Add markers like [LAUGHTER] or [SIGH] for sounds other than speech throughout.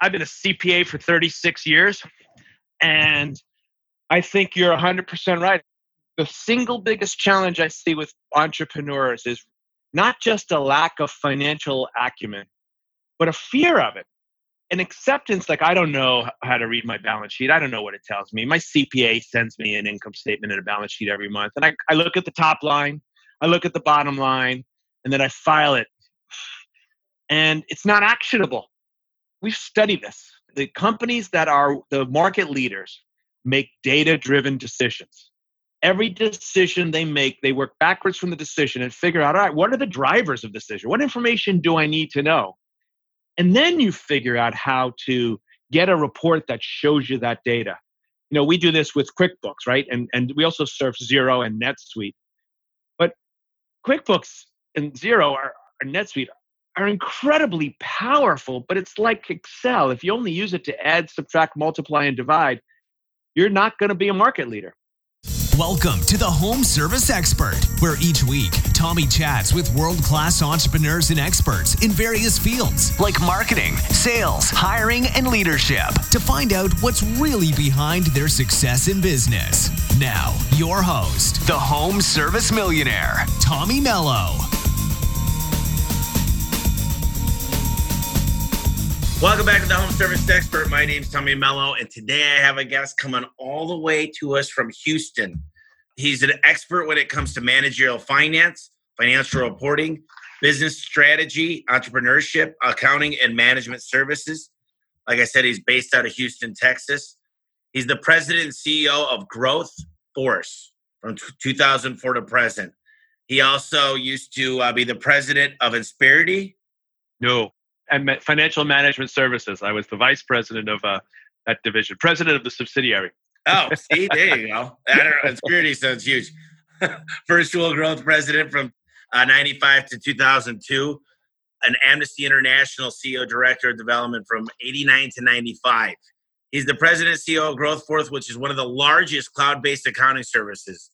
I've been a CPA for 36 years, and I think you're 100% right. The single biggest challenge I see with entrepreneurs is not just a lack of financial acumen, but a fear of it. An acceptance like, I don't know how to read my balance sheet. I don't know what it tells me. My CPA sends me an income statement and a balance sheet every month. And I, I look at the top line, I look at the bottom line, and then I file it. [SIGHS] And it's not actionable. We've studied this. The companies that are the market leaders make data driven decisions. Every decision they make, they work backwards from the decision and figure out, all right, what are the drivers of decision? What information do I need to know? And then you figure out how to get a report that shows you that data. You know, we do this with QuickBooks, right? And, and we also serve Xero and NetSuite. But QuickBooks and Xero are, are NetSuite are incredibly powerful, but it's like Excel. If you only use it to add, subtract, multiply, and divide, you're not going to be a market leader. Welcome to the Home Service Expert, where each week Tommy chats with world class entrepreneurs and experts in various fields like marketing, sales, hiring, and leadership to find out what's really behind their success in business. Now, your host, the Home Service Millionaire, Tommy Mello. Welcome back to the Home Service Expert. My name is Tommy Mello, and today I have a guest coming all the way to us from Houston. He's an expert when it comes to managerial finance, financial reporting, business strategy, entrepreneurship, accounting, and management services. Like I said, he's based out of Houston, Texas. He's the president and CEO of Growth Force from 2004 to present. He also used to uh, be the president of Insperity. No, and financial management services. I was the vice president of uh, that division, president of the subsidiary. Oh, see, there you go. I don't know. Insperity sounds huge. [LAUGHS] Virtual growth president from uh, 95 to 2002, an Amnesty International CEO director of development from 89 to 95. He's the president CEO of GrowthForce, which is one of the largest cloud based accounting services.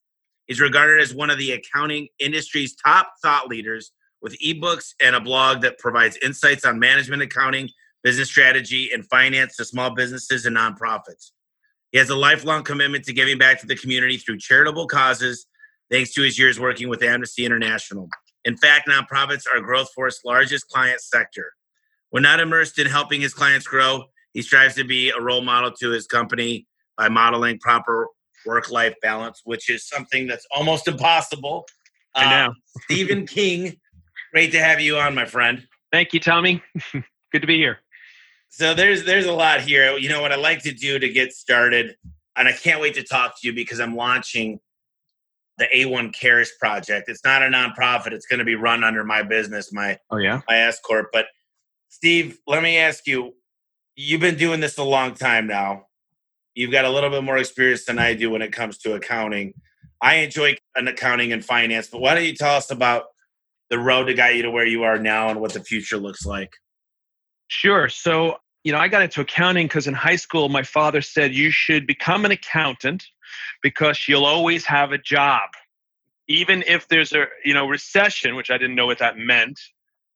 He's regarded as one of the accounting industry's top thought leaders with ebooks and a blog that provides insights on management accounting, business strategy, and finance to small businesses and nonprofits. He has a lifelong commitment to giving back to the community through charitable causes, thanks to his years working with Amnesty International. In fact, nonprofits are GrowthForce's largest client sector. When not immersed in helping his clients grow, he strives to be a role model to his company by modeling proper work life balance, which is something that's almost impossible. I know. Uh, Stephen [LAUGHS] King Great to have you on, my friend. Thank you, Tommy. [LAUGHS] Good to be here. So there's there's a lot here. You know what I like to do to get started, and I can't wait to talk to you because I'm launching the A1 Cares project. It's not a nonprofit. It's going to be run under my business, my oh yeah, my S corp. But Steve, let me ask you: You've been doing this a long time now. You've got a little bit more experience than I do when it comes to accounting. I enjoy an accounting and finance, but why don't you tell us about the road that got you to where you are now and what the future looks like? Sure. So, you know, I got into accounting because in high school, my father said you should become an accountant because you'll always have a job. Even if there's a, you know, recession, which I didn't know what that meant.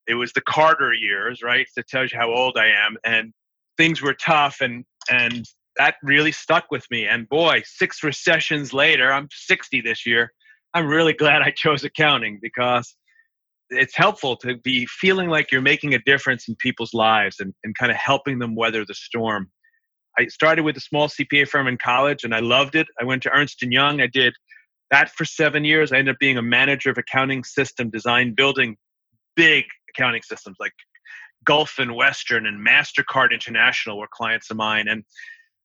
It was the Carter years, right? That tells you how old I am. And things were tough and and that really stuck with me. And boy, six recessions later, I'm 60 this year. I'm really glad I chose accounting because it's helpful to be feeling like you're making a difference in people's lives and, and kind of helping them weather the storm. I started with a small CPA firm in college and I loved it. I went to Ernst & Young. I did that for seven years. I ended up being a manager of accounting system design, building big accounting systems like Gulf and Western and MasterCard International were clients of mine. And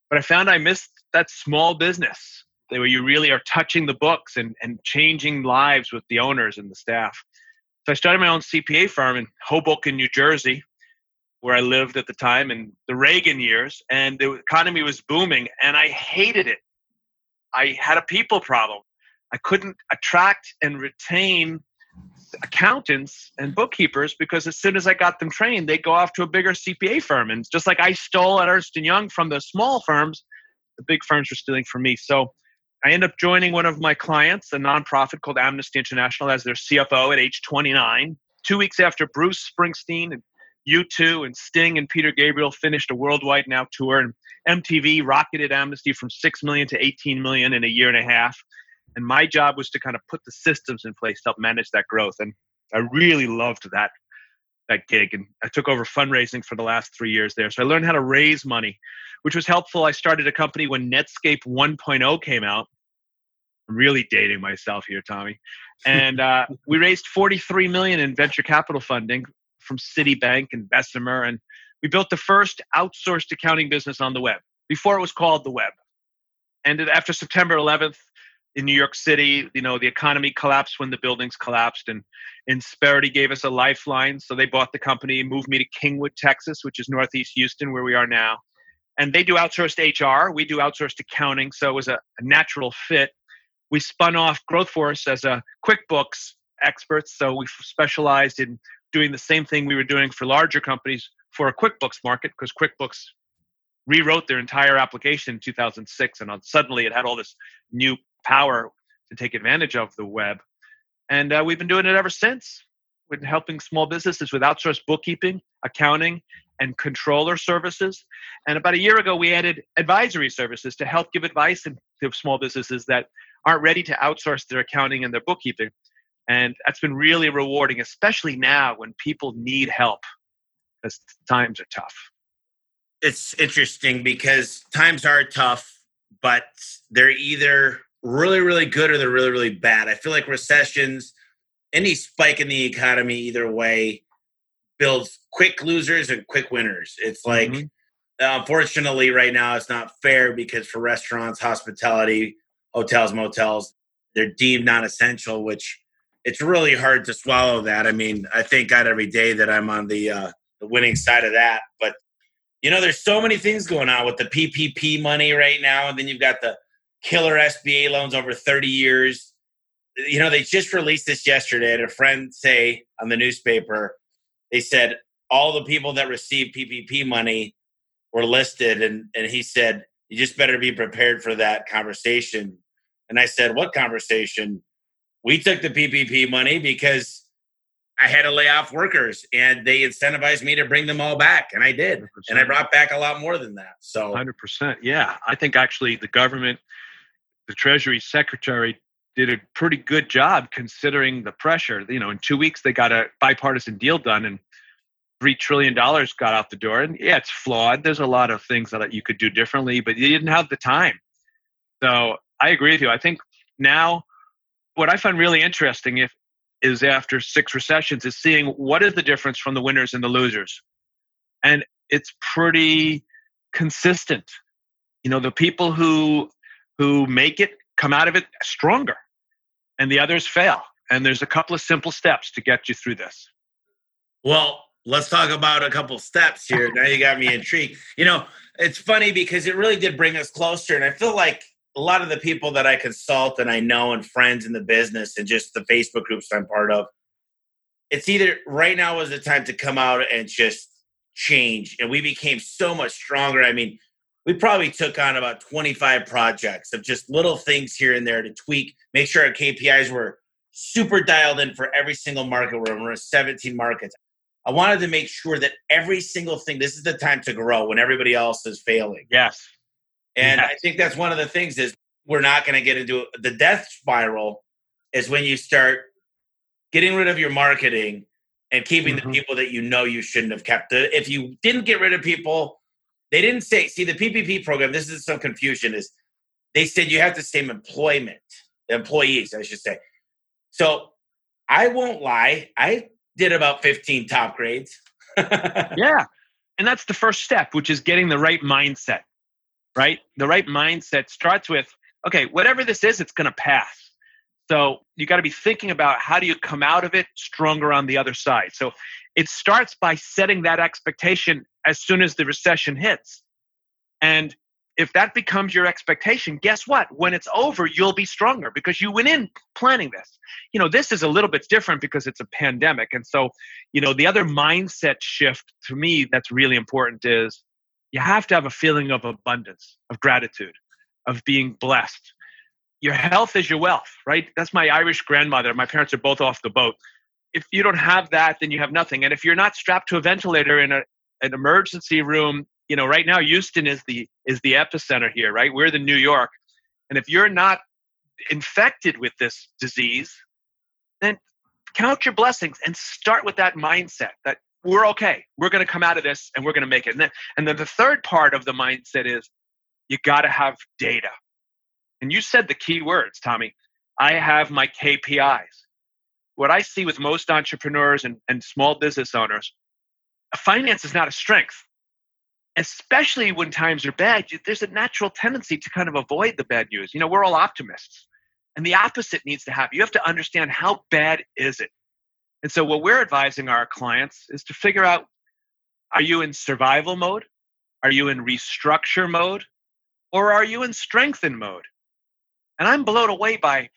but I found I missed that small business where you really are touching the books and, and changing lives with the owners and the staff. So I started my own CPA firm in Hoboken, New Jersey, where I lived at the time in the Reagan years, and the economy was booming, and I hated it. I had a people problem. I couldn't attract and retain accountants and bookkeepers because as soon as I got them trained, they go off to a bigger CPA firm. And just like I stole at Ernst Young from the small firms, the big firms were stealing from me. So I end up joining one of my clients, a nonprofit called Amnesty International, as their CFO at age 29. Two weeks after Bruce Springsteen and U2 and Sting and Peter Gabriel finished a worldwide now tour, and MTV rocketed Amnesty from 6 million to 18 million in a year and a half. And my job was to kind of put the systems in place to help manage that growth. And I really loved that that gig and I took over fundraising for the last three years there. So I learned how to raise money, which was helpful. I started a company when Netscape 1.0 came out. I'm really dating myself here, Tommy. And uh, we raised 43 million in venture capital funding from Citibank and Bessemer, and we built the first outsourced accounting business on the web before it was called the web. And after September 11th, in New York City, you know, the economy collapsed when the buildings collapsed, and Insperity gave us a lifeline. So they bought the company, moved me to Kingwood, Texas, which is Northeast Houston, where we are now. And they do outsourced HR. We do outsourced accounting. So it was a, a natural fit. We spun off GrowthForce as a QuickBooks experts. So we specialized in doing the same thing we were doing for larger companies for a QuickBooks market because QuickBooks rewrote their entire application in 2006 and suddenly it had all this new power to take advantage of the web. And uh, we've been doing it ever since. Been helping small businesses with outsourced bookkeeping, accounting, and controller services. And about a year ago, we added advisory services to help give advice to small businesses that aren't ready to outsource their accounting and their bookkeeping. And that's been really rewarding, especially now when people need help because times are tough. It's interesting because times are tough, but they're either really, really good or they're really, really bad. I feel like recessions, any spike in the economy, either way, builds quick losers and quick winners. It's like, mm-hmm. unfortunately, right now, it's not fair because for restaurants, hospitality, hotels, motels, they're deemed non essential, which it's really hard to swallow that. I mean, I thank God every day that I'm on the, uh, the winning side of that. But, you know, there's so many things going on with the PPP money right now. And then you've got the killer SBA loans over 30 years. You know, they just released this yesterday. I had a friend say on the newspaper, they said all the people that received PPP money were listed. And, and he said, you just better be prepared for that conversation. And I said, what conversation? We took the PPP money because I had to lay off workers and they incentivized me to bring them all back. And I did. 100%. And I brought back a lot more than that. So 100%. Yeah. I think actually the government the Treasury Secretary did a pretty good job considering the pressure. You know, in two weeks they got a bipartisan deal done and three trillion dollars got out the door. And yeah, it's flawed. There's a lot of things that you could do differently, but you didn't have the time. So I agree with you. I think now what I find really interesting if is after six recessions is seeing what is the difference from the winners and the losers. And it's pretty consistent. You know, the people who who make it come out of it stronger and the others fail. And there's a couple of simple steps to get you through this. Well, let's talk about a couple steps here. Now you got me intrigued. You know, it's funny because it really did bring us closer. And I feel like a lot of the people that I consult and I know and friends in the business and just the Facebook groups I'm part of, it's either right now is the time to come out and just change. And we became so much stronger. I mean, we probably took on about 25 projects of just little things here and there to tweak, make sure our KPIs were super dialed in for every single market. We're, we're 17 markets. I wanted to make sure that every single thing, this is the time to grow when everybody else is failing. Yes. And yes. I think that's one of the things is we're not going to get into the death spiral is when you start getting rid of your marketing and keeping mm-hmm. the people that you know you shouldn't have kept. If you didn't get rid of people they didn't say, see, the PPP program, this is some confusion, is they said you have to say employment, employees, I should say. So I won't lie, I did about 15 top grades. [LAUGHS] yeah. And that's the first step, which is getting the right mindset, right? The right mindset starts with, okay, whatever this is, it's going to pass. So you got to be thinking about how do you come out of it stronger on the other side. So it starts by setting that expectation as soon as the recession hits. And if that becomes your expectation, guess what? When it's over, you'll be stronger because you went in planning this. You know, this is a little bit different because it's a pandemic. And so, you know, the other mindset shift to me that's really important is you have to have a feeling of abundance, of gratitude, of being blessed. Your health is your wealth, right? That's my Irish grandmother. My parents are both off the boat if you don't have that, then you have nothing. And if you're not strapped to a ventilator in a, an emergency room, you know, right now Houston is the is the epicenter here, right? We're the New York. And if you're not infected with this disease, then count your blessings and start with that mindset that we're okay. We're going to come out of this and we're going to make it. And then, and then the third part of the mindset is you got to have data. And you said the key words, Tommy. I have my KPIs. What I see with most entrepreneurs and, and small business owners, finance is not a strength, especially when times are bad. There's a natural tendency to kind of avoid the bad news. You know, we're all optimists. And the opposite needs to happen. You have to understand how bad is it? And so what we're advising our clients is to figure out are you in survival mode? Are you in restructure mode? Or are you in strengthen mode? And I'm blown away by,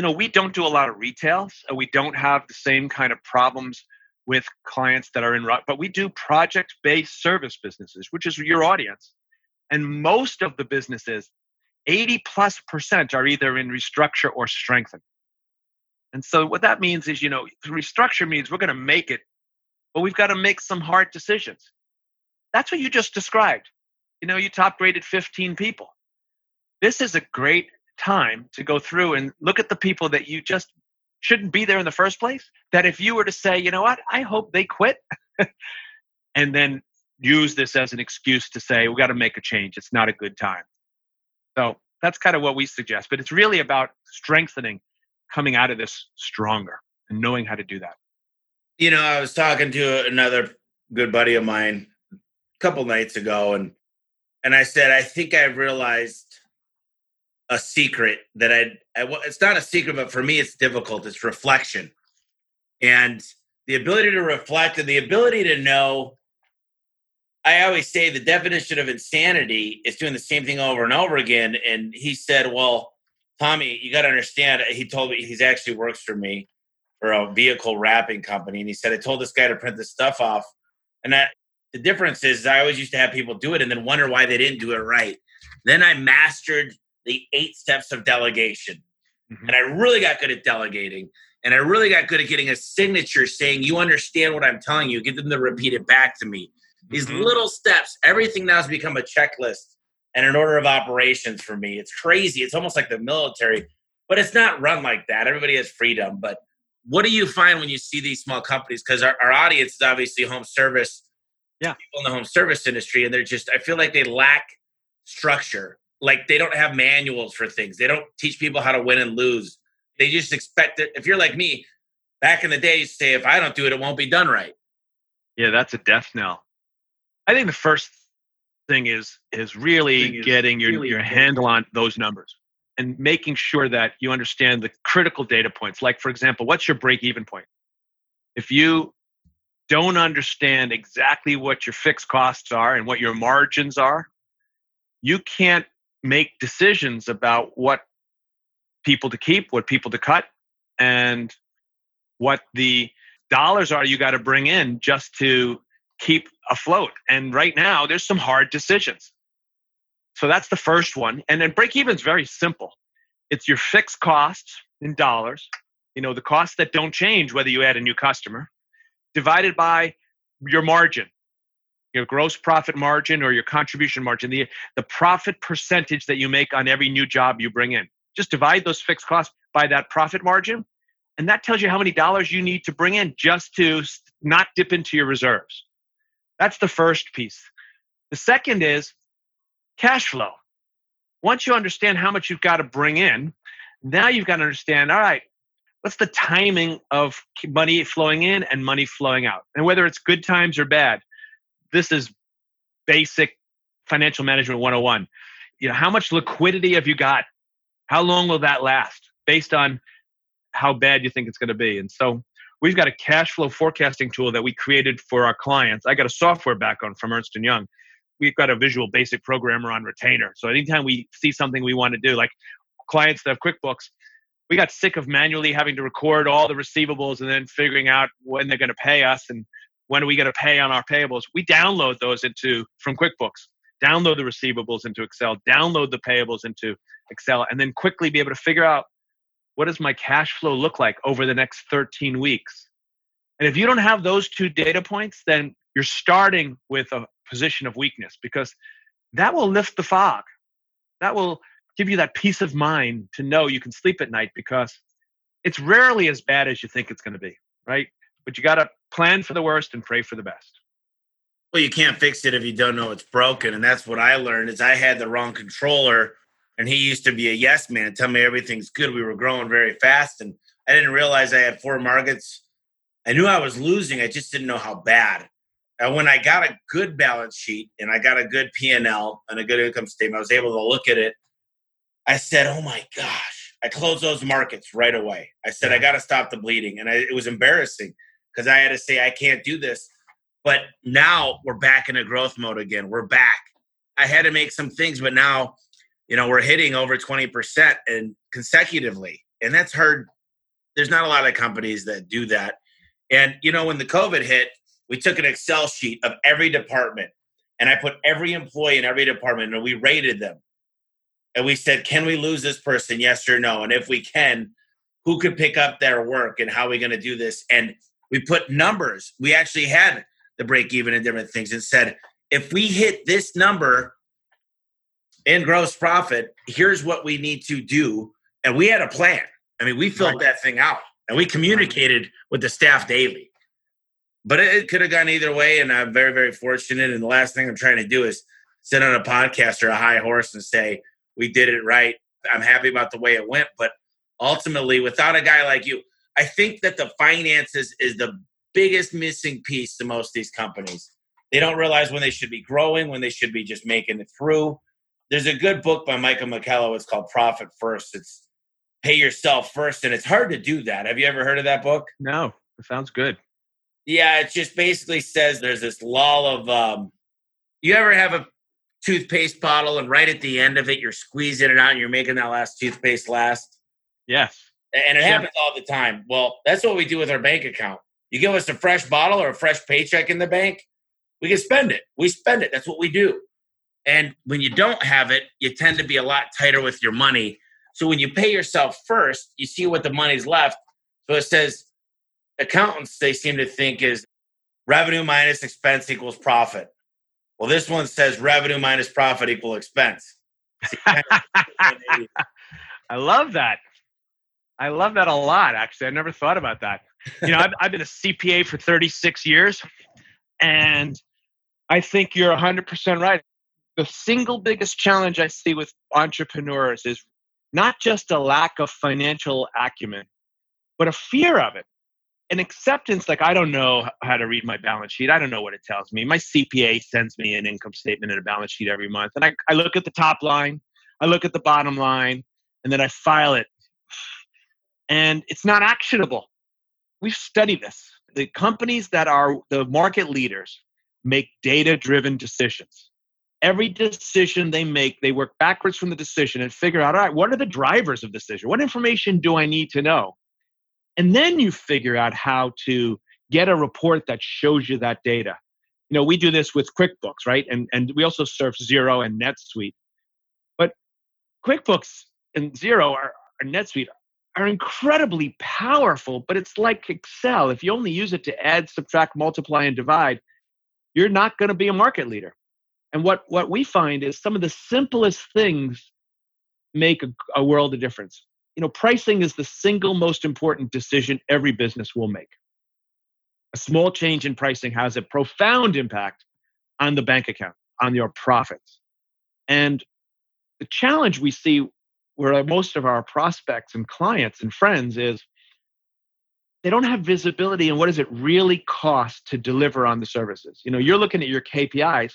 you know, we don't do a lot of retail, so we don't have the same kind of problems with clients that are in, but we do project based service businesses, which is your audience. And most of the businesses 80 plus percent are either in restructure or strengthen. And so what that means is, you know, restructure means we're going to make it, but we've got to make some hard decisions. That's what you just described. You know, you top graded 15 people. This is a great time to go through and look at the people that you just shouldn't be there in the first place. That if you were to say, you know what, I hope they quit, [LAUGHS] and then use this as an excuse to say, we got to make a change. It's not a good time. So that's kind of what we suggest. But it's really about strengthening, coming out of this stronger and knowing how to do that. You know, I was talking to another good buddy of mine a couple nights ago, and and I said, I think I realized a secret that I, I it's not a secret, but for me, it's difficult. It's reflection, and the ability to reflect and the ability to know I always say the definition of insanity is doing the same thing over and over again. And he said, Well, Tommy, you got to understand. He told me he's actually works for me for a vehicle wrapping company. And he said, I told this guy to print this stuff off. And that the difference is, I always used to have people do it and then wonder why they didn't do it right. Then I mastered the eight steps of delegation. Mm-hmm. And I really got good at delegating. And I really got good at getting a signature saying, You understand what I'm telling you. Get them to repeat it back to me. These mm-hmm. little steps, everything now has become a checklist and an order of operations for me. It's crazy. It's almost like the military, but it's not run like that. Everybody has freedom. But what do you find when you see these small companies? Because our, our audience is obviously home service, yeah, people in the home service industry, and they're just, I feel like they lack structure. Like they don't have manuals for things. They don't teach people how to win and lose. They just expect it. If you're like me, back in the day, you say, if I don't do it, it won't be done right. Yeah, that's a death knell. I think the first thing is is really is getting your, really your handle on those numbers and making sure that you understand the critical data points. Like, for example, what's your break even point? If you don't understand exactly what your fixed costs are and what your margins are, you can't make decisions about what people to keep, what people to cut, and what the dollars are you got to bring in just to keep afloat. And right now, there's some hard decisions. So that's the first one. And then break even is very simple. It's your fixed costs in dollars, you know, the costs that don't change whether you add a new customer, divided by your margin, your gross profit margin or your contribution margin, the, the profit percentage that you make on every new job you bring in. Just divide those fixed costs by that profit margin. And that tells you how many dollars you need to bring in just to not dip into your reserves. That's the first piece. The second is cash flow. Once you understand how much you've got to bring in, now you've got to understand all right, what's the timing of money flowing in and money flowing out? And whether it's good times or bad, this is basic financial management 101. You know, how much liquidity have you got? How long will that last based on how bad you think it's going to be? And so we've got a cash flow forecasting tool that we created for our clients. I got a software background from Ernst Young. We've got a visual basic programmer on retainer. So anytime we see something we want to do, like clients that have QuickBooks, we got sick of manually having to record all the receivables and then figuring out when they're going to pay us and when are we going to pay on our payables. We download those into from QuickBooks, download the receivables into Excel, download the payables into Excel, and then quickly be able to figure out what does my cash flow look like over the next 13 weeks? And if you don't have those two data points, then you're starting with a position of weakness because that will lift the fog. That will give you that peace of mind to know you can sleep at night because it's rarely as bad as you think it's going to be, right? But you got to plan for the worst and pray for the best. Well, you can't fix it if you don't know it's broken, and that's what I learned. Is I had the wrong controller, and he used to be a yes man, tell me everything's good. We were growing very fast, and I didn't realize I had four markets. I knew I was losing. I just didn't know how bad. And when I got a good balance sheet and I got a good P and L and a good income statement, I was able to look at it. I said, "Oh my gosh!" I closed those markets right away. I said, "I got to stop the bleeding," and I, it was embarrassing because I had to say, "I can't do this." But now we're back in a growth mode again. We're back. I had to make some things, but now, you know, we're hitting over 20% and consecutively. And that's hard. There's not a lot of companies that do that. And, you know, when the COVID hit, we took an Excel sheet of every department and I put every employee in every department and we rated them. And we said, can we lose this person? Yes or no? And if we can, who could pick up their work and how are we going to do this? And we put numbers. We actually had the break even and different things and said, if we hit this number in gross profit, here's what we need to do. And we had a plan. I mean, we filled right. that thing out and we communicated with the staff daily. But it, it could have gone either way. And I'm very, very fortunate. And the last thing I'm trying to do is sit on a podcast or a high horse and say, we did it right. I'm happy about the way it went. But ultimately, without a guy like you, I think that the finances is the biggest missing piece to most of these companies. They don't realize when they should be growing, when they should be just making it through. There's a good book by Michael Michalowicz. It's called Profit First. It's pay yourself first, and it's hard to do that. Have you ever heard of that book? No, it sounds good. Yeah, it just basically says there's this law of um, you ever have a toothpaste bottle and right at the end of it you're squeezing it out and you're making that last toothpaste last? Yes. And it happens all the time. Well, that's what we do with our bank account. You give us a fresh bottle or a fresh paycheck in the bank, we can spend it. We spend it. That's what we do. And when you don't have it, you tend to be a lot tighter with your money. So when you pay yourself first, you see what the money's left. So it says accountants, they seem to think is revenue minus expense equals profit. Well, this one says revenue minus profit equal expense. [LAUGHS] I love that. I love that a lot, actually. I never thought about that you know, I've, I've been a CPA for 36 years, and I think you're 100% right. The single biggest challenge I see with entrepreneurs is not just a lack of financial acumen, but a fear of it. An acceptance, like, I don't know how to read my balance sheet. I don't know what it tells me. My CPA sends me an income statement and a balance sheet every month. And I, I look at the top line, I look at the bottom line, and then I file it. And it's not actionable we've studied this. The companies that are the market leaders make data driven decisions. Every decision they make, they work backwards from the decision and figure out, all right, what are the drivers of the decision? What information do I need to know? And then you figure out how to get a report that shows you that data. You know, we do this with QuickBooks, right? And and we also serve Xero and NetSuite. But QuickBooks and Xero are, are NetSuite are incredibly powerful, but it's like Excel. If you only use it to add, subtract, multiply, and divide, you're not going to be a market leader. And what, what we find is some of the simplest things make a, a world of difference. You know, pricing is the single most important decision every business will make. A small change in pricing has a profound impact on the bank account, on your profits. And the challenge we see where uh, most of our prospects and clients and friends is they don't have visibility in what does it really cost to deliver on the services. You know you're looking at your kpis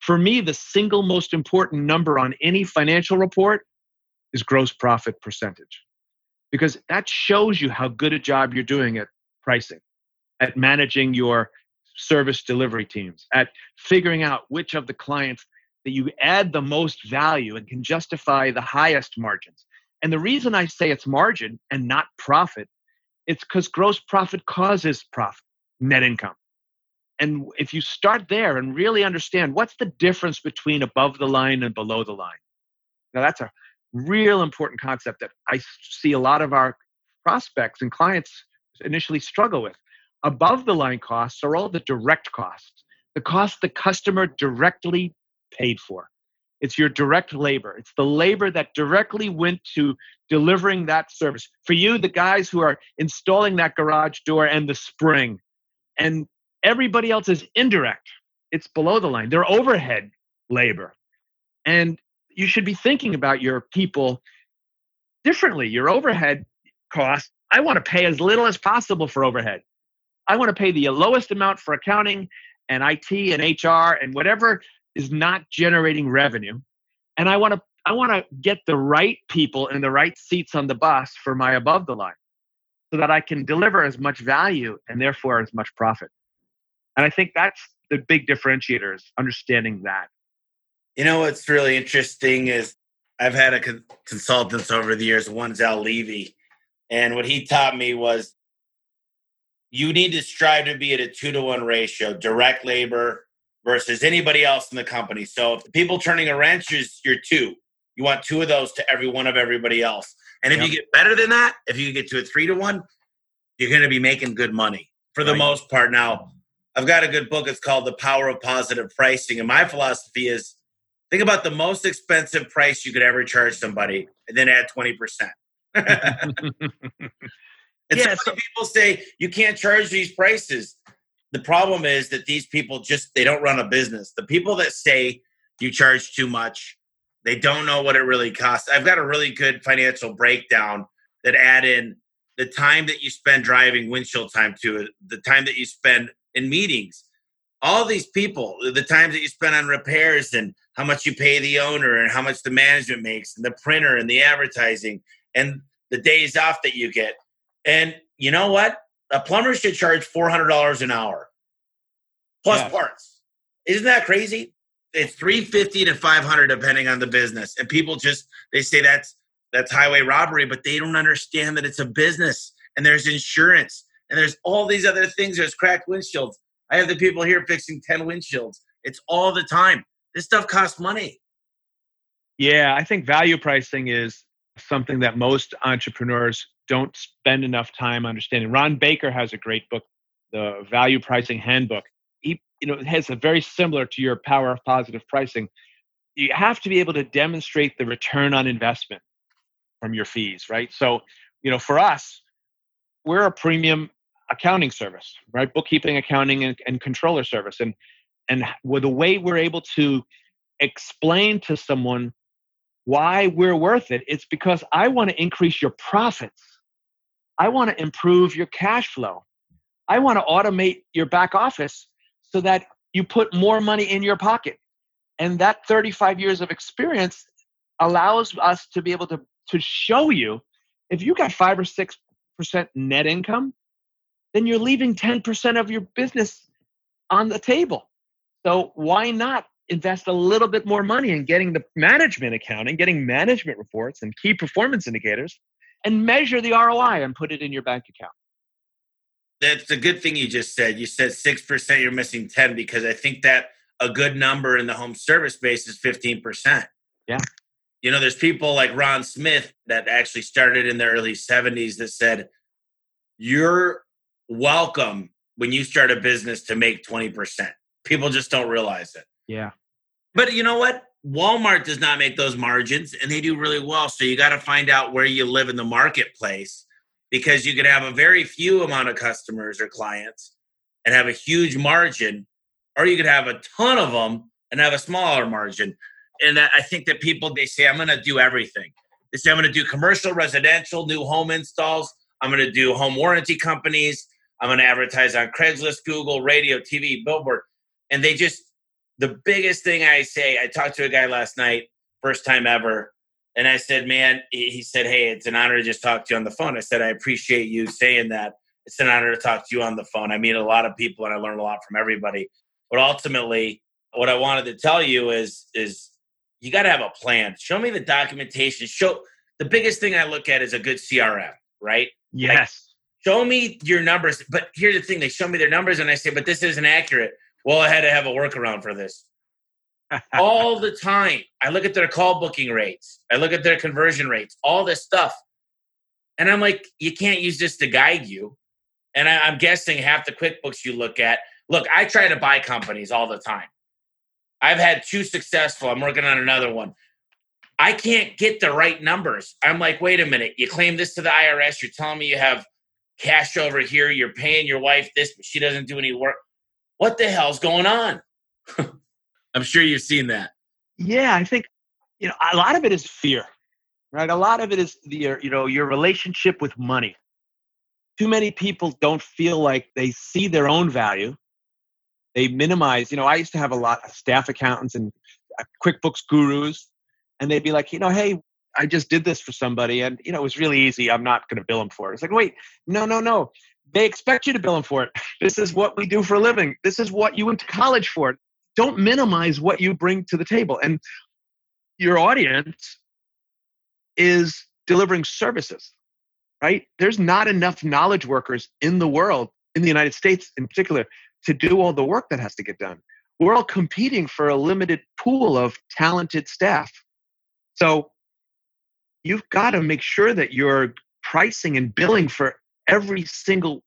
for me the single most important number on any financial report is gross profit percentage because that shows you how good a job you're doing at pricing at managing your service delivery teams at figuring out which of the clients that you add the most value and can justify the highest margins. And the reason I say it's margin and not profit, it's because gross profit causes profit, net income. And if you start there and really understand what's the difference between above the line and below the line. Now that's a real important concept that I see a lot of our prospects and clients initially struggle with. Above the line costs are all the direct costs, the cost the customer directly paid for. It's your direct labor. It's the labor that directly went to delivering that service. For you, the guys who are installing that garage door and the spring, and everybody else is indirect. It's below the line. They're overhead labor. And you should be thinking about your people differently. Your overhead cost, I want to pay as little as possible for overhead. I want to pay the lowest amount for accounting and IT and HR and whatever is not generating revenue and i want to i want to get the right people in the right seats on the bus for my above the line so that i can deliver as much value and therefore as much profit. And i think that's the big differentiator is understanding that. You know what's really interesting is i've had a con- consultants over the years. One's Al Levi and what he taught me was you need to strive to be at a two to one ratio direct labor versus anybody else in the company. So if the people turning a wrench is your two, you want two of those to every one of everybody else. And if yep. you get better than that, if you get to a three to one, you're going to be making good money for the right. most part. Now, I've got a good book. It's called The Power of Positive Pricing. And my philosophy is think about the most expensive price you could ever charge somebody and then add 20%. and [LAUGHS] [LAUGHS] yeah, so people say you can't charge these prices the problem is that these people just they don't run a business. The people that say you charge too much, they don't know what it really costs. I've got a really good financial breakdown that add in the time that you spend driving windshield time to it, the time that you spend in meetings. All these people, the times that you spend on repairs and how much you pay the owner and how much the management makes and the printer and the advertising and the days off that you get. And you know what? A plumber should charge four hundred dollars an hour plus yeah. parts. Isn't that crazy? It's three fifty to five hundred depending on the business, and people just they say that's that's highway robbery, but they don't understand that it's a business and there's insurance and there's all these other things. There's cracked windshields. I have the people here fixing ten windshields. It's all the time. This stuff costs money. Yeah, I think value pricing is something that most entrepreneurs don't spend enough time understanding. Ron Baker has a great book, the Value Pricing Handbook. He, you know, it has a very similar to your power of positive pricing. You have to be able to demonstrate the return on investment from your fees, right? So, you know, for us, we're a premium accounting service, right? Bookkeeping, accounting, and, and controller service, and and the way we're able to explain to someone why we're worth it, it's because I want to increase your profits I want to improve your cash flow. I want to automate your back office so that you put more money in your pocket. And that 35 years of experience allows us to be able to, to show you if you got five or six percent net income, then you're leaving 10% of your business on the table. So why not invest a little bit more money in getting the management accounting, getting management reports and key performance indicators and measure the ROI and put it in your bank account. That's a good thing you just said. You said 6%, you're missing 10 because I think that a good number in the home service space is 15%. Yeah. You know, there's people like Ron Smith that actually started in the early 70s that said, You're welcome when you start a business to make 20%. People just don't realize it. Yeah. But you know what? Walmart does not make those margins and they do really well. So you got to find out where you live in the marketplace because you could have a very few amount of customers or clients and have a huge margin, or you could have a ton of them and have a smaller margin. And I think that people they say, I'm going to do everything. They say, I'm going to do commercial, residential, new home installs. I'm going to do home warranty companies. I'm going to advertise on Craigslist, Google, radio, TV, billboard. And they just the biggest thing I say, I talked to a guy last night, first time ever, and I said, "Man," he said, "Hey, it's an honor to just talk to you on the phone." I said, "I appreciate you saying that. It's an honor to talk to you on the phone. I meet a lot of people, and I learn a lot from everybody. But ultimately, what I wanted to tell you is, is you got to have a plan. Show me the documentation. Show the biggest thing I look at is a good CRM, right? Yes." Like, show me your numbers. But here's the thing: they show me their numbers, and I say, "But this isn't accurate." Well, I had to have a workaround for this. all the time. I look at their call booking rates, I look at their conversion rates, all this stuff. And I'm like, you can't use this to guide you. And I, am guessing half the QuickBooks you look at. Look, I try to buy companies all the time. I've had two successful. I'm working on another one. I can't get the right numbers. I'm like, wait a minute. You claim this to the IRS. You're telling me you have cash over here. You're paying your wife this, but she doesn't do any work. What the hell's going on? [LAUGHS] I'm sure you've seen that. Yeah, I think you know a lot of it is fear, right? A lot of it is the you know your relationship with money. Too many people don't feel like they see their own value. They minimize. You know, I used to have a lot of staff accountants and uh, QuickBooks gurus and they'd be like, you know, hey, I just did this for somebody, and you know, it was really easy. I'm not going to bill them for it. It's like, wait, no, no, no. They expect you to bill them for it. This is what we do for a living. This is what you went to college for. Don't minimize what you bring to the table. And your audience is delivering services, right? There's not enough knowledge workers in the world, in the United States in particular, to do all the work that has to get done. We're all competing for a limited pool of talented staff so you've got to make sure that you're pricing and billing for every single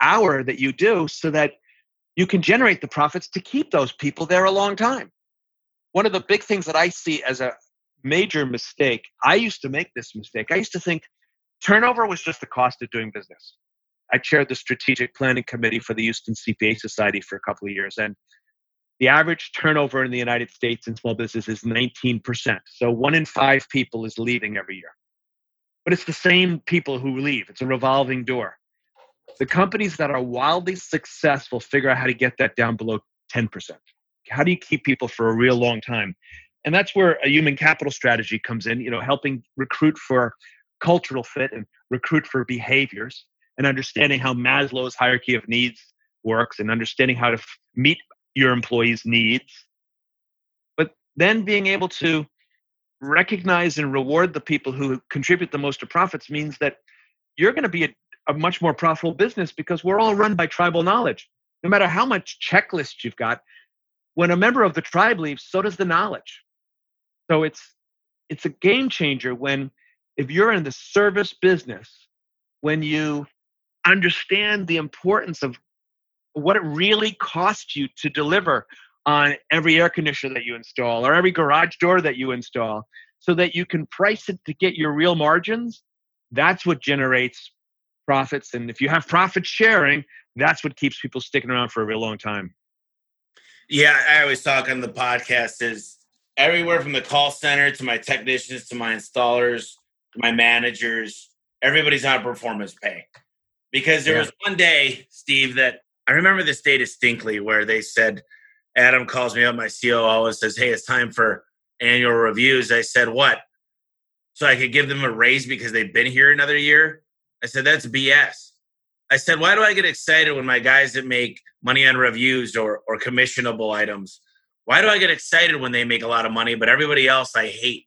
hour that you do so that you can generate the profits to keep those people there a long time. One of the big things that I see as a major mistake, I used to make this mistake. I used to think turnover was just the cost of doing business. I chaired the strategic planning committee for the Houston CPA Society for a couple of years. And the average turnover in the United States in small business is 19%. So one in five people is leaving every year. But it's the same people who leave, it's a revolving door. The companies that are wildly successful figure out how to get that down below 10%. How do you keep people for a real long time? And that's where a human capital strategy comes in, you know, helping recruit for cultural fit and recruit for behaviors and understanding how Maslow's hierarchy of needs works and understanding how to f- meet your employees' needs, but then being able to recognize and reward the people who contribute the most to profits means that you're going to be a, a much more profitable business because we're all run by tribal knowledge. No matter how much checklist you've got, when a member of the tribe leaves, so does the knowledge. So it's it's a game changer when if you're in the service business, when you understand the importance of what it really costs you to deliver on every air conditioner that you install or every garage door that you install so that you can price it to get your real margins that's what generates profits. And if you have profit sharing that's what keeps people sticking around for a real long time. Yeah i always talk on the podcast is everywhere from the call center to my technicians to my installers to my managers everybody's on a performance pay. Because there yeah. was one day steve that I remember this day distinctly where they said, Adam calls me up, my COO, and says, Hey, it's time for annual reviews. I said, What? So I could give them a raise because they've been here another year? I said, That's BS. I said, Why do I get excited when my guys that make money on reviews or, or commissionable items? Why do I get excited when they make a lot of money, but everybody else I hate?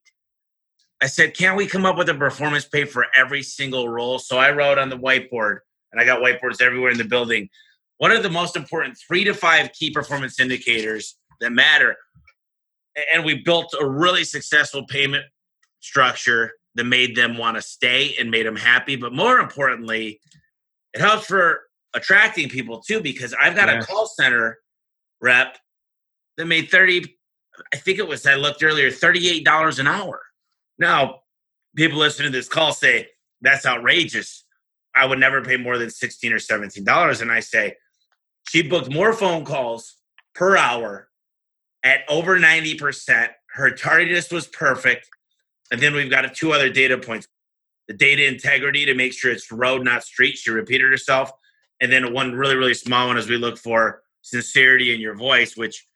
I said, Can't we come up with a performance pay for every single role? So I wrote on the whiteboard, and I got whiteboards everywhere in the building what are the most important three to five key performance indicators that matter? And we built a really successful payment structure that made them want to stay and made them happy. But more importantly, it helps for attracting people too, because I've got yeah. a call center rep that made 30, I think it was, I looked earlier, $38 an hour. Now, people listening to this call say, that's outrageous. I would never pay more than 16 or $17. And I say, she booked more phone calls per hour at over 90%. Her tardiness was perfect. And then we've got two other data points the data integrity to make sure it's road, not street. She repeated herself. And then one really, really small one as we look for sincerity in your voice, which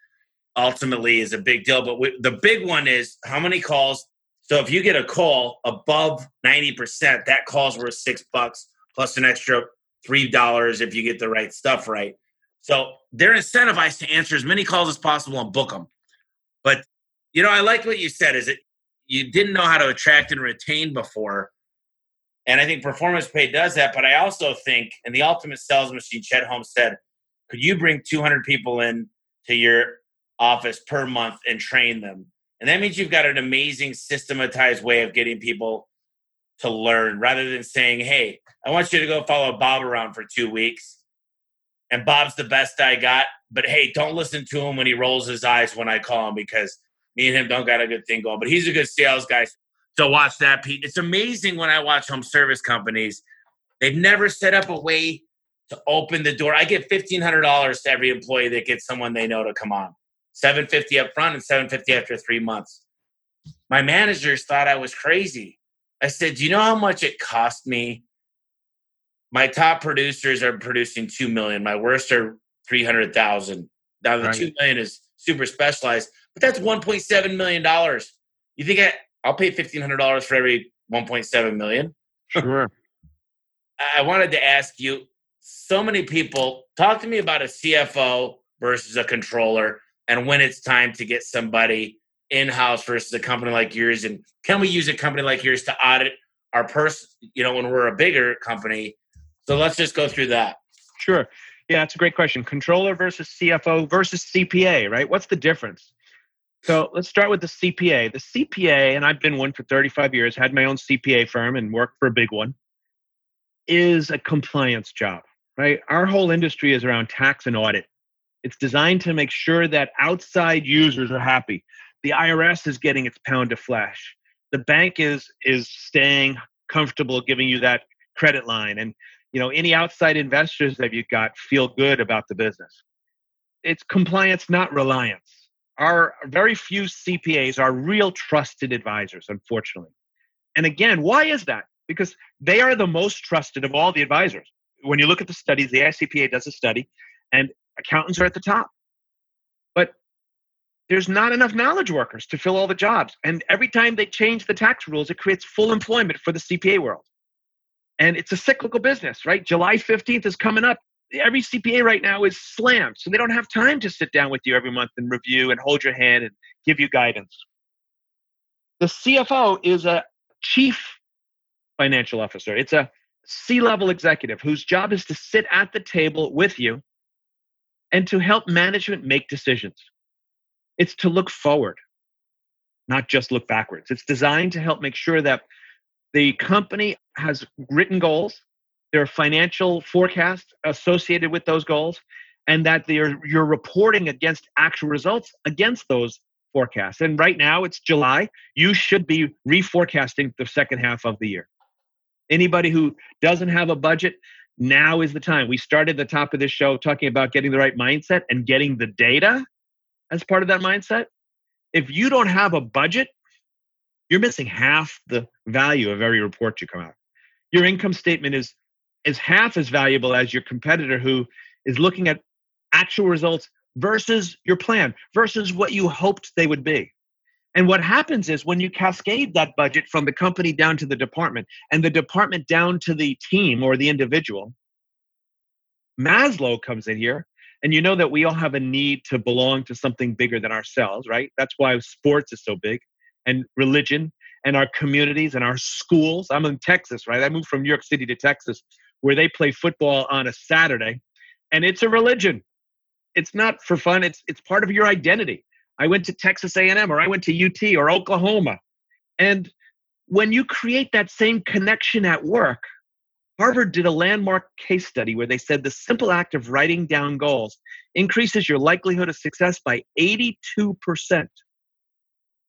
ultimately is a big deal. But we, the big one is how many calls. So if you get a call above 90%, that call's worth six bucks plus an extra $3 if you get the right stuff right. So they're incentivized to answer as many calls as possible and book them. But you know, I like what you said. Is it you didn't know how to attract and retain before, and I think performance pay does that. But I also think, in the ultimate sales machine, Chet Holmes said, could you bring 200 people in to your office per month and train them. And that means you've got an amazing systematized way of getting people to learn rather than saying, hey, I want you to go follow Bob around for two weeks. And Bob's the best I got. But hey, don't listen to him when he rolls his eyes when I call him because me and him don't got a good thing going. But he's a good sales guy. So watch that, Pete. It's amazing when I watch home service companies. They've never set up a way to open the door. I get fifteen hundred dollars to every employee that gets someone they know to come on. Seven fifty up front and seven fifty after three months. My managers thought I was crazy. I said, "Do you know how much it cost me? My top producers are producing two million. My worst are three hundred thousand. Now the right. two million is super specialized, but that's one point seven million dollars. You think I, I'll pay fifteen hundred dollars for every one point seven million? Sure. I wanted to ask you so many people talk to me about a CFO versus a controller and when it's time to get somebody in house versus a company like yours. And can we use a company like yours to audit our person, you know, when we're a bigger company? So let's just go through that. Sure. Yeah, that's a great question. Controller versus CFO versus CPA, right? What's the difference? So let's start with the CPA. The CPA, and I've been one for 35 years, had my own CPA firm and worked for a big one is a compliance job, right? Our whole industry is around tax and audit. It's designed to make sure that outside users are happy. The IRS is getting its pound of flesh. The bank is is staying comfortable giving you that credit line and you know any outside investors that you've got feel good about the business. It's compliance not reliance. Our very few CPAs are real trusted advisors unfortunately. And again, why is that? because they are the most trusted of all the advisors. When you look at the studies, the icpa does a study, and accountants are at the top. But there's not enough knowledge workers to fill all the jobs. And every time they change the tax rules, it creates full employment for the CPA world. And it's a cyclical business, right? July 15th is coming up. Every CPA right now is slammed. So they don't have time to sit down with you every month and review and hold your hand and give you guidance. The CFO is a chief financial officer. It's a C level executive whose job is to sit at the table with you and to help management make decisions. It's to look forward, not just look backwards. It's designed to help make sure that the company has written goals, there are financial forecasts associated with those goals, and that you're reporting against actual results against those forecasts. And right now it's July. You should be reforecasting the second half of the year. Anybody who doesn't have a budget, now is the time. We started the top of this show talking about getting the right mindset and getting the data as part of that mindset. If you don't have a budget, you're missing half the value of every report you come out. Your income statement is is half as valuable as your competitor who is looking at actual results versus your plan versus what you hoped they would be. And what happens is when you cascade that budget from the company down to the department and the department down to the team or the individual, Maslow comes in here. And you know that we all have a need to belong to something bigger than ourselves, right? That's why sports is so big and religion and our communities and our schools. I'm in Texas, right? I moved from New York City to Texas where they play football on a Saturday and it's a religion. It's not for fun, it's it's part of your identity. I went to Texas A&M or I went to UT or Oklahoma. And when you create that same connection at work, Harvard did a landmark case study where they said the simple act of writing down goals increases your likelihood of success by 82%.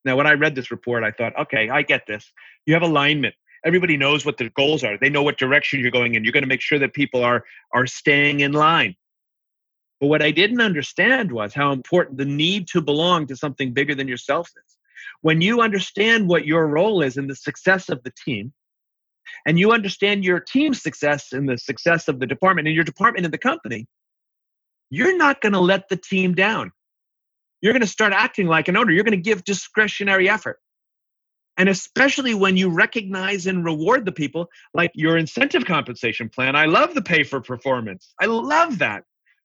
Now, when I read this report, I thought, okay, I get this. You have alignment. Everybody knows what their goals are. They know what direction you're going in. You're going to make sure that people are, are staying in line. But what I didn't understand was how important the need to belong to something bigger than yourself is. When you understand what your role is in the success of the team, and you understand your team's success and the success of the department and your department in the company, you're not going to let the team down. You're going to start acting like an owner. You're going to give discretionary effort. And especially when you recognize and reward the people, like your incentive compensation plan. I love the pay for performance. I love that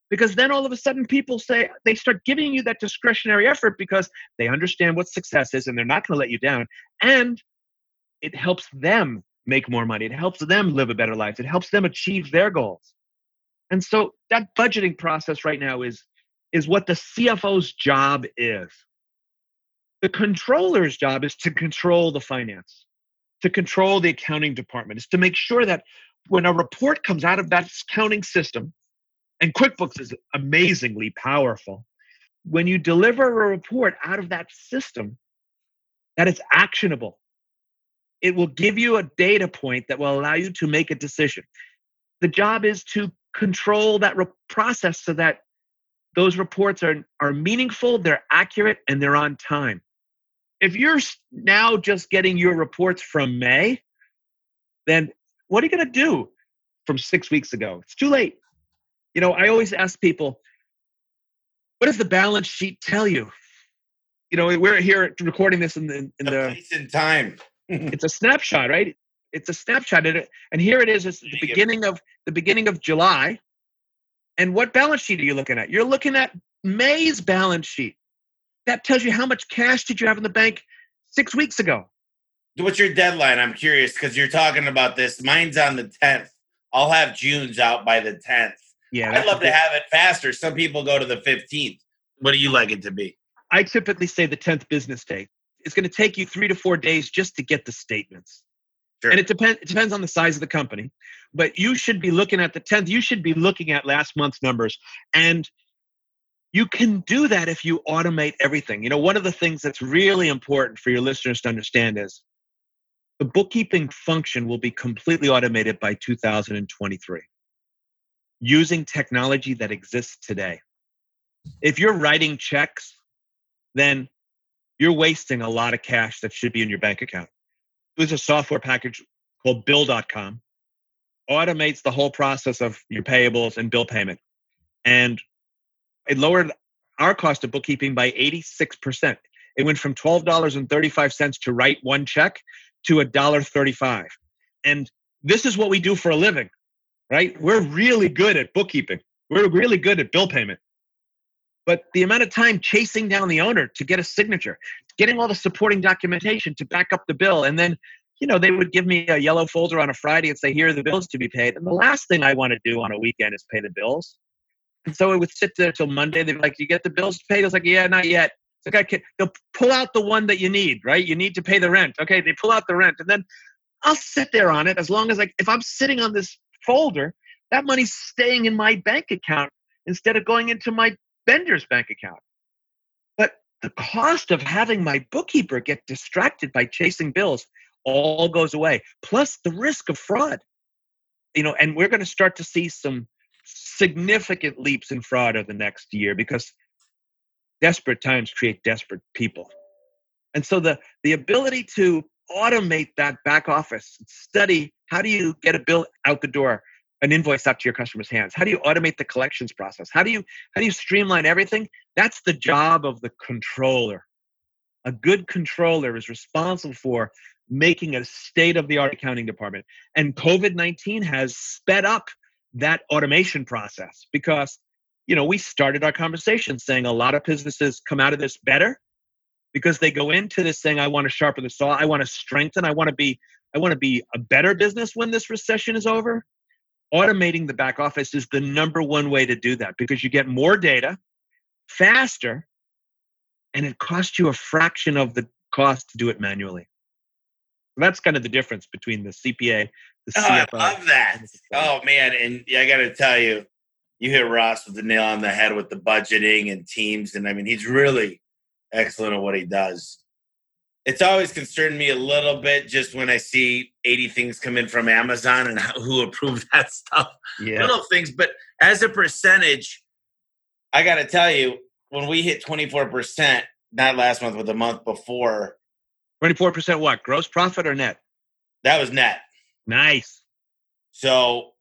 because then all of a sudden people say they start giving you that discretionary effort because they understand what success is and they're not going to let you down and it helps them make more money it helps them live a better life it helps them achieve their goals and so that budgeting process right now is is what the CFO's job is. The controller's job is to control the finance, to control the accounting department, is to make sure that when a report comes out of that accounting system, and QuickBooks is amazingly powerful, when you deliver a report out of that system, that is actionable. It will give you a data point that will allow you to make a decision. The job is to control that re- process so that those reports are, are meaningful, they're accurate, and they're on time. If you're now just getting your reports from May, then what are you going to do from six weeks ago? It's too late. You know, I always ask people, what does the balance sheet tell you? You know, we're here recording this in the in the in time. [LAUGHS] it's a snapshot, right? It's a snapshot, and, and here it is. It's the beginning of the beginning of July. And what balance sheet are you looking at? You're looking at May's balance sheet. That tells you how much cash did you have in the bank six weeks ago. What's your deadline? I'm curious because you're talking about this. Mine's on the 10th. I'll have June's out by the 10th. Yeah, I'd love to have it faster. Some people go to the 15th. What do you like it to be? I typically say the 10th business day. It's going to take you three to four days just to get the statements. Sure. And it depends. It depends on the size of the company, but you should be looking at the 10th. You should be looking at last month's numbers, and you can do that if you automate everything. You know, one of the things that's really important for your listeners to understand is the bookkeeping function will be completely automated by 2023 using technology that exists today. If you're writing checks, then you're wasting a lot of cash that should be in your bank account. There's a software package called Bill.com, automates the whole process of your payables and bill payment. And it lowered our cost of bookkeeping by 86%. It went from $12.35 to write one check to $1.35. And this is what we do for a living right? We're really good at bookkeeping. We're really good at bill payment. But the amount of time chasing down the owner to get a signature, getting all the supporting documentation to back up the bill, and then, you know, they would give me a yellow folder on a Friday and say, here are the bills to be paid. And the last thing I want to do on a weekend is pay the bills. And so it would sit there till Monday. They'd be like, you get the bills paid? I was like, yeah, not yet. It's like, I can, they'll pull out the one that you need, right? You need to pay the rent. Okay, they pull out the rent. And then I'll sit there on it as long as like if I'm sitting on this folder, that money's staying in my bank account instead of going into my vendor's bank account. The cost of having my bookkeeper get distracted by chasing bills all goes away, plus the risk of fraud. You know, and we're going to start to see some significant leaps in fraud over the next year because desperate times create desperate people. And so the the ability to automate that back office, study how do you get a bill out the door, an invoice out to your customer's hands? How do you automate the collections process? How do you how do you streamline everything? That's the job of the controller. A good controller is responsible for making a state of the art accounting department. And COVID 19 has sped up that automation process because you know we started our conversation saying a lot of businesses come out of this better because they go into this saying i want to sharpen the saw i want to strengthen i want to be I want to be a better business when this recession is over. Automating the back office is the number one way to do that because you get more data faster and it costs you a fraction of the cost to do it manually. That's kind of the difference between the CPA, the oh, CFO. I love that. Oh man, and I got to tell you, you hit Ross with the nail on the head with the budgeting and teams, and I mean he's really excellent at what he does it's always concerned me a little bit just when I see 80 things come in from Amazon and [LAUGHS] who approved that stuff. Yeah. Little things, but as a percentage, I got to tell you, when we hit 24%, not last month, but the month before. 24% what? Gross profit or net? That was net. Nice. So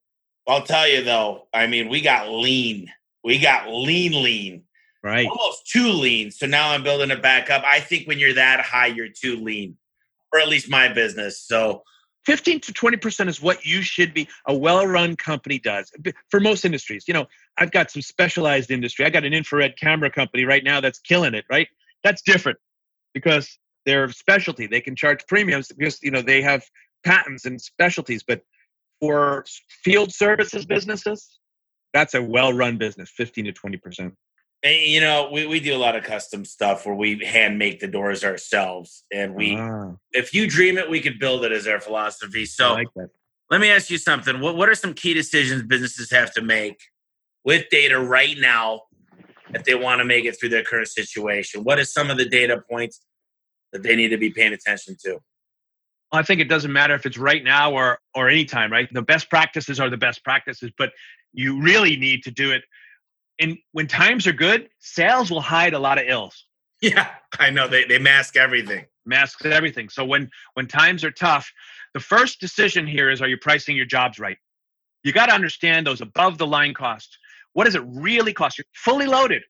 I'll tell you though, I mean, we got lean. We got lean, lean right. Almost too lean. So now i'm building it back up. I think when you're that high you're too lean or at least my business. So 15 to 20% is what you should be a well-run company does for most industries. You know i've got some specialized industry. I got an infrared camera company right now that's killing it right? That's different because they're specialty. They can charge premiums because you know they have patents and specialties. But for field services businesses that's a well-run business 15 to 20% And, you know, we, we do a lot of custom stuff where we hand make the doors ourselves. And we, ah. if you dream it, we can build it as our philosophy. So like let me ask you something. What, what are some key decisions businesses have to make with data right now if they want to make it through their current situation? What are some of the data points that they need to be paying attention to? I think it doesn't matter if it's right now or or anytime, right? The best practices are the best practices, but you really need to do it. And when times are good, sales will hide a lot of ills. Yeah, I know they they mask everything. Masks everything. So when when times are tough, the first decision here is are you pricing your jobs right? You got to understand those above the line costs. What does it really cost? You're fully loaded.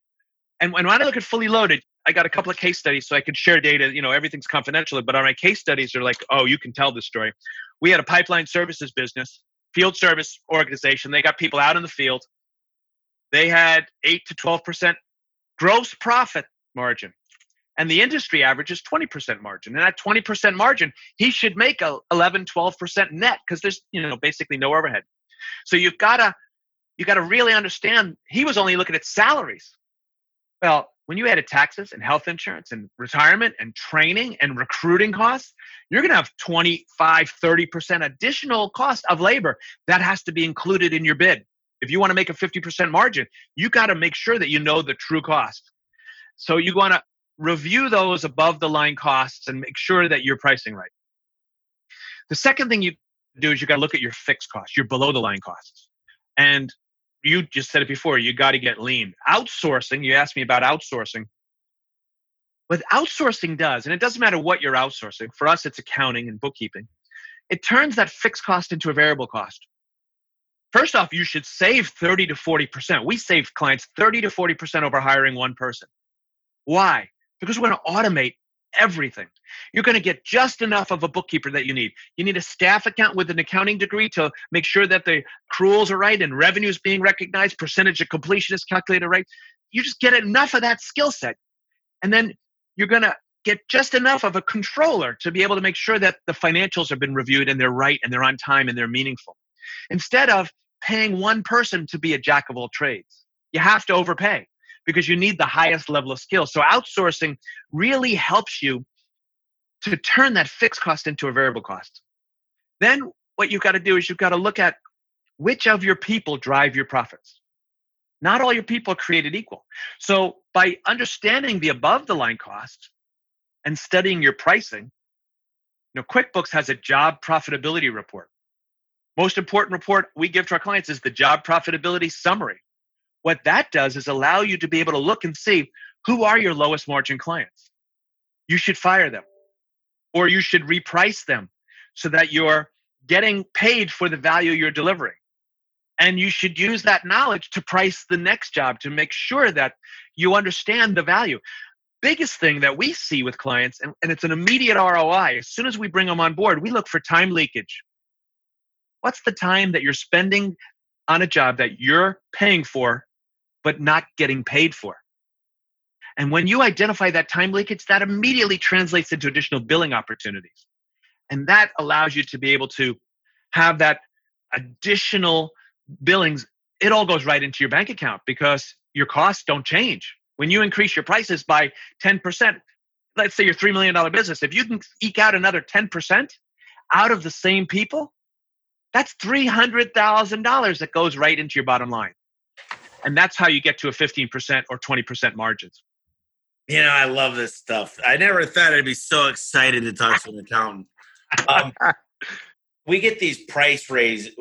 And when I look at fully loaded, I got a couple of case studies so I could share data. You know, everything's confidential, but on my case studies, they're like, oh, you can tell this story. We had a pipeline services business, field service organization. They got people out in the field. They had 8 to 12% gross profit margin. And the industry average is 20% margin. And at 20% margin, he should make a 11, 12% net because there's, you know, basically no overhead. So you've got to you got to really understand he was only looking at salaries. Well, when you add taxes and health insurance and retirement and training and recruiting costs, you're going to have 25, 30% additional cost of labor that has to be included in your bid. If you want to make a 50% margin, you got to make sure that you know the true cost. So you want to review those above the line costs and make sure that you're pricing right. The second thing you do is you got to look at your fixed costs, your below the line costs. And you just said it before, you got to get lean. Outsourcing, you asked me about outsourcing. What outsourcing does, and it doesn't matter what you're outsourcing, for us it's accounting and bookkeeping, it turns that fixed cost into a variable cost. First off, you should save 30 to 40%. We save clients 30 to 40% over hiring one person. Why? Because we're going to automate everything. You're going to get just enough of a bookkeeper that you need. You need a staff account with an accounting degree to make sure that the accruals are right and revenue is being recognized, percentage of completion is calculated right. You just get enough of that skill set. And then you're going to get just enough of a controller to be able to make sure that the financials have been reviewed and they're right and they're on time and they're meaningful. Instead of paying one person to be a jack of all trades, you have to overpay because you need the highest level of skill. So outsourcing really helps you to turn that fixed cost into a variable cost. Then what you've got to do is you've got to look at which of your people drive your profits. Not all your people are created equal. So by understanding the above the line cost and studying your pricing, you know, QuickBooks has a job profitability report. Most important report we give to our clients is the job profitability summary. What that does is allow you to be able to look and see who are your lowest margin clients. You should fire them or you should reprice them so that you're getting paid for the value you're delivering. And you should use that knowledge to price the next job to make sure that you understand the value. Biggest thing that we see with clients, and, and it's an immediate ROI, as soon as we bring them on board, we look for time leakage. What's the time that you're spending on a job that you're paying for but not getting paid for. And when you identify that time leakage, that immediately translates into additional billing opportunities. And that allows you to be able to have that additional billings. It all goes right into your bank account because your costs don't change. When you increase your prices by 10%, let's say you're $3 million business, if you can eke out another 10% out of the same people, that's $300,000 that goes right into your bottom line. And that's how you get to a 15% or 20% margins. You know, I love this stuff. I never thought I'd be so excited to talk to an accountant. Um, we get these price raises.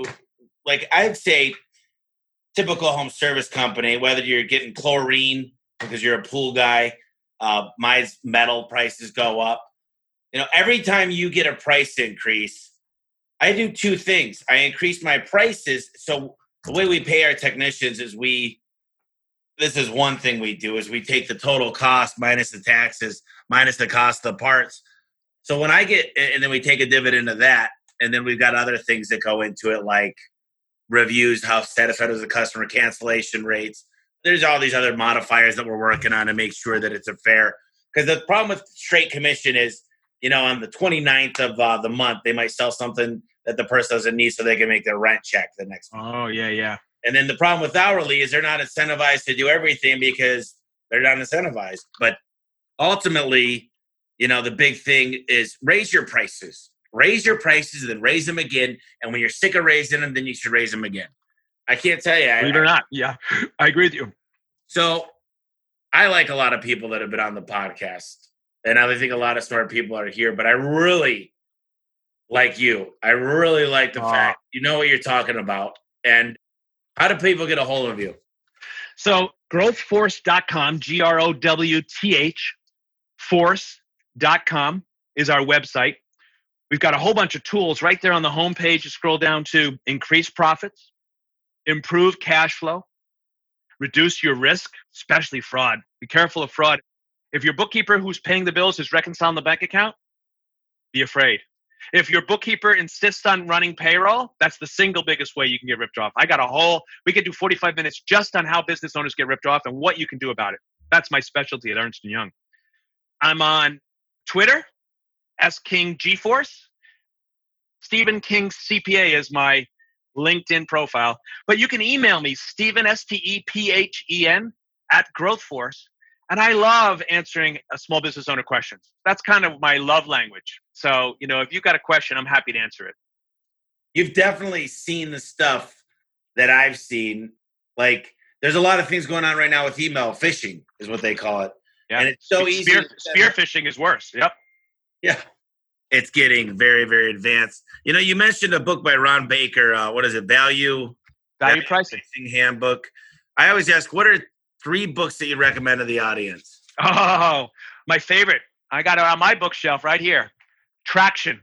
Like I'd say, typical home service company, whether you're getting chlorine because you're a pool guy, uh, my metal prices go up. You know, every time you get a price increase, I do two things. I increase my prices. So the way we pay our technicians is we this is one thing we do is we take the total cost minus the taxes minus the cost of the parts. So when i get and then we take a dividend of that and then we've got other things that go into it like reviews how satisfied is the customer cancellation rates. There's all these other modifiers that we're working on to make sure that it's a fair because the problem with straight commission is you know on the 29th of uh, the month they might sell something that the person doesn't need so they can make their rent check the next month. Oh, yeah, yeah. And then the problem with hourly is they're not incentivized to do everything because they're not incentivized. But ultimately, you know, the big thing is raise your prices. Raise your prices and then raise them again. And when you're sick of raising them, then you should raise them again. I can't tell you. Believe it or not. Yeah, [LAUGHS] I agree with you. So I like a lot of people that have been on the podcast. And I think a lot of smart people are here, but I really like you. I really like the fact you know what you're talking about. And how do people get a hold of you? So growthforce.com, G R O W T H, force.com is our website. We've got a whole bunch of tools right there on the homepage. You scroll down to increase profits, improve cash flow, reduce your risk, especially fraud. Be careful of fraud. If your bookkeeper who's paying the bills is reconciling the bank account, be afraid. If your bookkeeper insists on running payroll, that's the single biggest way you can get ripped off. I got a whole, we could do 45 minutes just on how business owners get ripped off and what you can do about it. That's my specialty at Ernst & Young. I'm on Twitter, S King GrowthForce. Stephen King CPA is my LinkedIn profile. But you can email me, Stephen, S T E P H E N, at GrowthForce. And I love answering a small business owner questions. That's kind of my love language. So, you know, if you've got a question, I'm happy to answer it. You've definitely seen the stuff that I've seen. Like, there's a lot of things going on right now with email phishing, is what they call it. Yeah. And it's so Spear, easy. spear phishing is worse. Yep. Yeah. It's getting very, very advanced. You know, you mentioned a book by Ron Baker. Uh, what is it? Value Value pricing. Pricing Handbook. I always ask, what are three books that you recommend to the audience? Oh, my favorite. I got it on my bookshelf right here. Traction.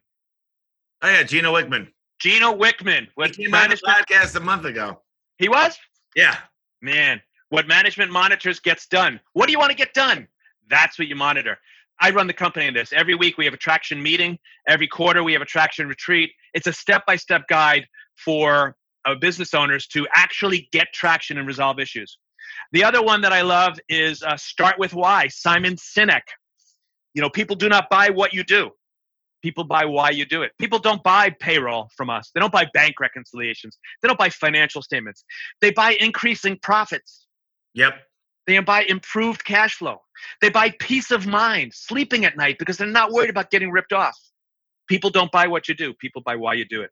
Oh yeah, Gino Wickman. Gino Wickman. He What came on the podcast a month ago. He was? Yeah. Man, what management monitors gets done. What do you want to get done? That's what you monitor. I run the company in this. Every week we have a traction meeting. Every quarter we have a traction retreat. It's a step by step guide for uh, business owners to actually get traction and resolve issues. The other one that I love is uh, Start with Why, Simon Sinek. You know, people do not buy what you do. People buy why you do it. People don't buy payroll from us. They don't buy bank reconciliations. They don't buy financial statements. They buy increasing profits. Yep. They buy improved cash flow. They buy peace of mind, sleeping at night because they're not worried about getting ripped off. People don't buy what you do, people buy why you do it.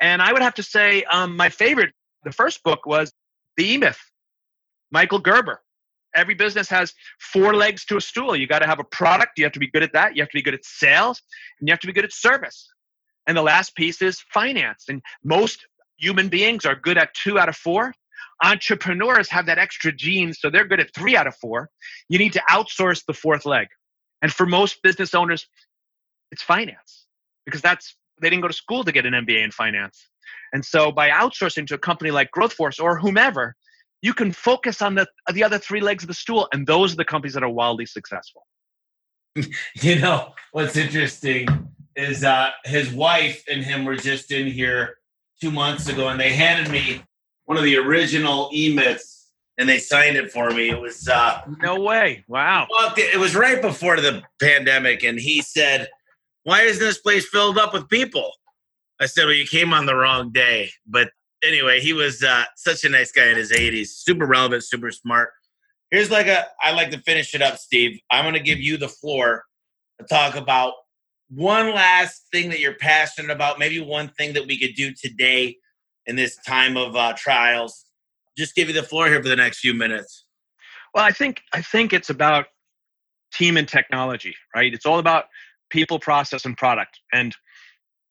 And I would have to say, um, my favorite, the first book was The E Myth, Michael Gerber. Every business has four legs to a stool. You got to have a product, you have to be good at that, you have to be good at sales, and you have to be good at service. And the last piece is finance. And most human beings are good at two out of four entrepreneurs have that extra gene, so they're good at three out of four. You need to outsource the fourth leg. And for most business owners, it's finance because that's they didn't go to school to get an MBA in finance. And so by outsourcing to a company like GrowthForce or whomever, you can focus on the the other three legs of the stool, and those are the companies that are wildly successful. [LAUGHS] You know what's interesting is uh, his wife and him were just in here two months ago, and they handed me one of the original e-myths, and they signed it for me. It was uh, No way! Wow. well, it was right before the pandemic, and he said, "Why isn't this place filled up with people?" I said, "Well, you came on the wrong day." But anyway, he was uh, such a nice guy in his 80s, super relevant, super smart. Here's like a I like to finish it up, Steve. I'm going to give you the floor to talk about one last thing that you're passionate about, maybe one thing that we could do today in this time of uh, trials. Just give you the floor here for the next few minutes. Well, I think I think it's about team and technology, right? It's all about people, process, and product. And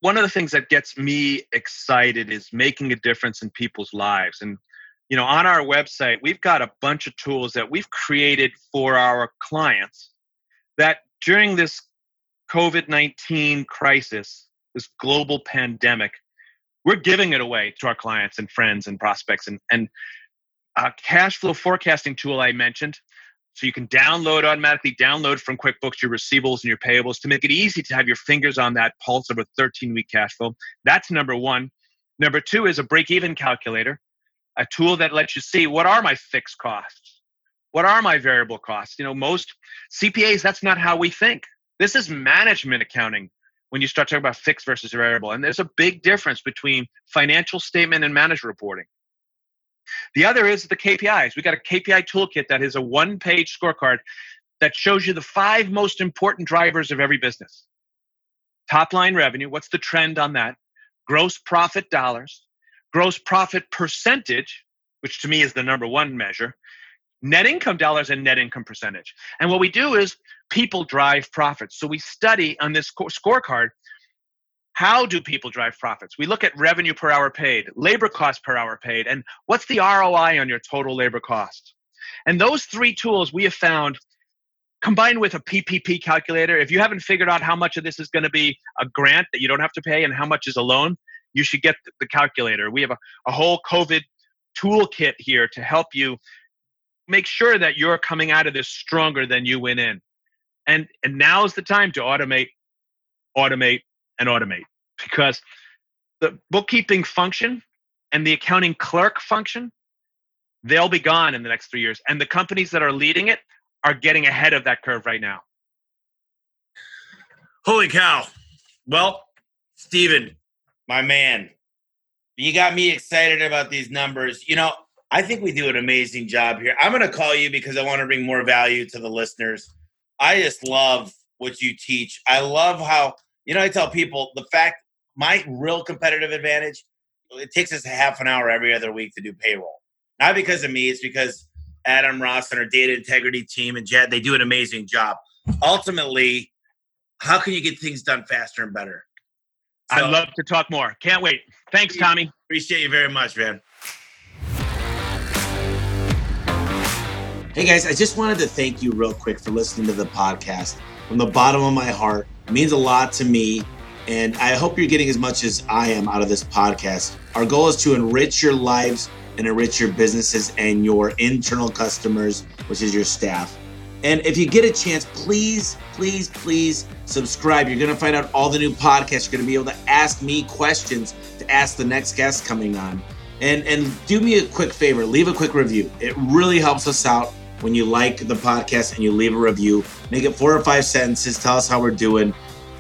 one of the things that gets me excited is making a difference in people's lives. And you know, on our website, we've got a bunch of tools that we've created for our clients that during this COVID 19 crisis, this global pandemic, we're giving it away to our clients and friends and prospects. And, and a cash flow forecasting tool I mentioned. So you can download automatically download from QuickBooks your receivables and your payables to make it easy to have your fingers on that pulse of a 13 week cash flow. That's number one. Number two is a break even calculator, a tool that lets you see what are my fixed costs? What are my variable costs? You know, most CPAs, that's not how we think. This is management accounting when you start talking about fixed versus variable. And there's a big difference between financial statement and management reporting. The other is the KPIs. We got a KPI toolkit that is a one page scorecard that shows you the five most important drivers of every business top line revenue, what's the trend on that? Gross profit dollars, gross profit percentage, which to me is the number one measure, net income dollars and net income percentage. And what we do is people drive profits. So we study on this scorecard how do people drive profits? We look at revenue per hour paid, labor cost per hour paid, and what's the ROI on your total labor cost? And those three tools we have found combined with a PPP calculator, if you haven't figured out how much of this is going to be a grant that you don't have to pay and how much is a loan, you should get the calculator. We have a, a whole COVID toolkit here to help you make sure that you're coming out of this stronger than you went in. And and now's the time to automate, automate, and automate because the bookkeeping function and the accounting clerk function they'll be gone in the next three years and the companies that are leading it are getting ahead of that curve right now. Holy cow. Well stephen my man you got me excited about these numbers. You know i think we do an amazing job here. I'm going to call you because i want to bring more value to the listeners. I just love what you teach. I love how you know, I tell people the fact my real competitive advantage, it takes us a half an hour every other week to do payroll. Not because of me, it's because Adam Ross and our data integrity team and Jed, they do an amazing job. Ultimately, how can you get things done faster and better? So, I'd love to talk more. Can't wait. Thanks, Tommy. Appreciate you very much, man. Hey guys, I just wanted to thank you real quick for listening to the podcast. From the bottom of my heart, means a lot to me. And I hope you're getting as much as I am out of this podcast. Our goal is to enrich your lives and enrich your businesses and your internal customers, which is your staff. And if you get a chance, please, please, please subscribe. You're going to find out all the new podcasts. You're going to be able to ask me questions to ask the next guest coming on. And and do me a quick favor, leave a quick review. It really helps us out when you like the podcast and you leave a review. Make it four or five sentences. Tell us how we're doing.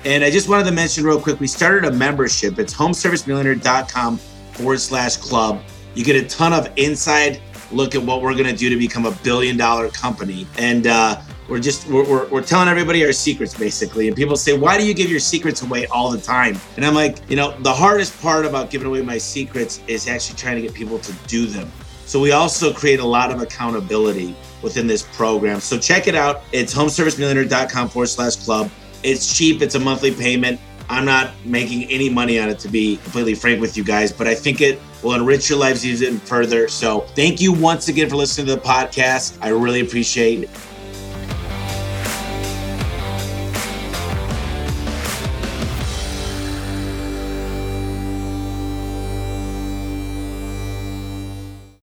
And I just wanted to mention real quick, we started a membership. It's homeservicemillionaire.com forward slash club. You get a ton of inside look at what we're going to do to become a billion dollar company. And uh, we're just, we're, we're, we're telling everybody our secrets basically. And people say, why do you give your secrets away all the time? And I'm like, you know, the hardest part about giving away my secrets is actually trying to get people to do them. So we also create a lot of accountability within this program. So check it out. It's homeservicemillionaire.com forward slash club. It's cheap, it's a monthly payment. I'm not making any money on it to be completely frank with you guys, but I think it will enrich your lives even further. So thank you once again for listening to the podcast. I really appreciate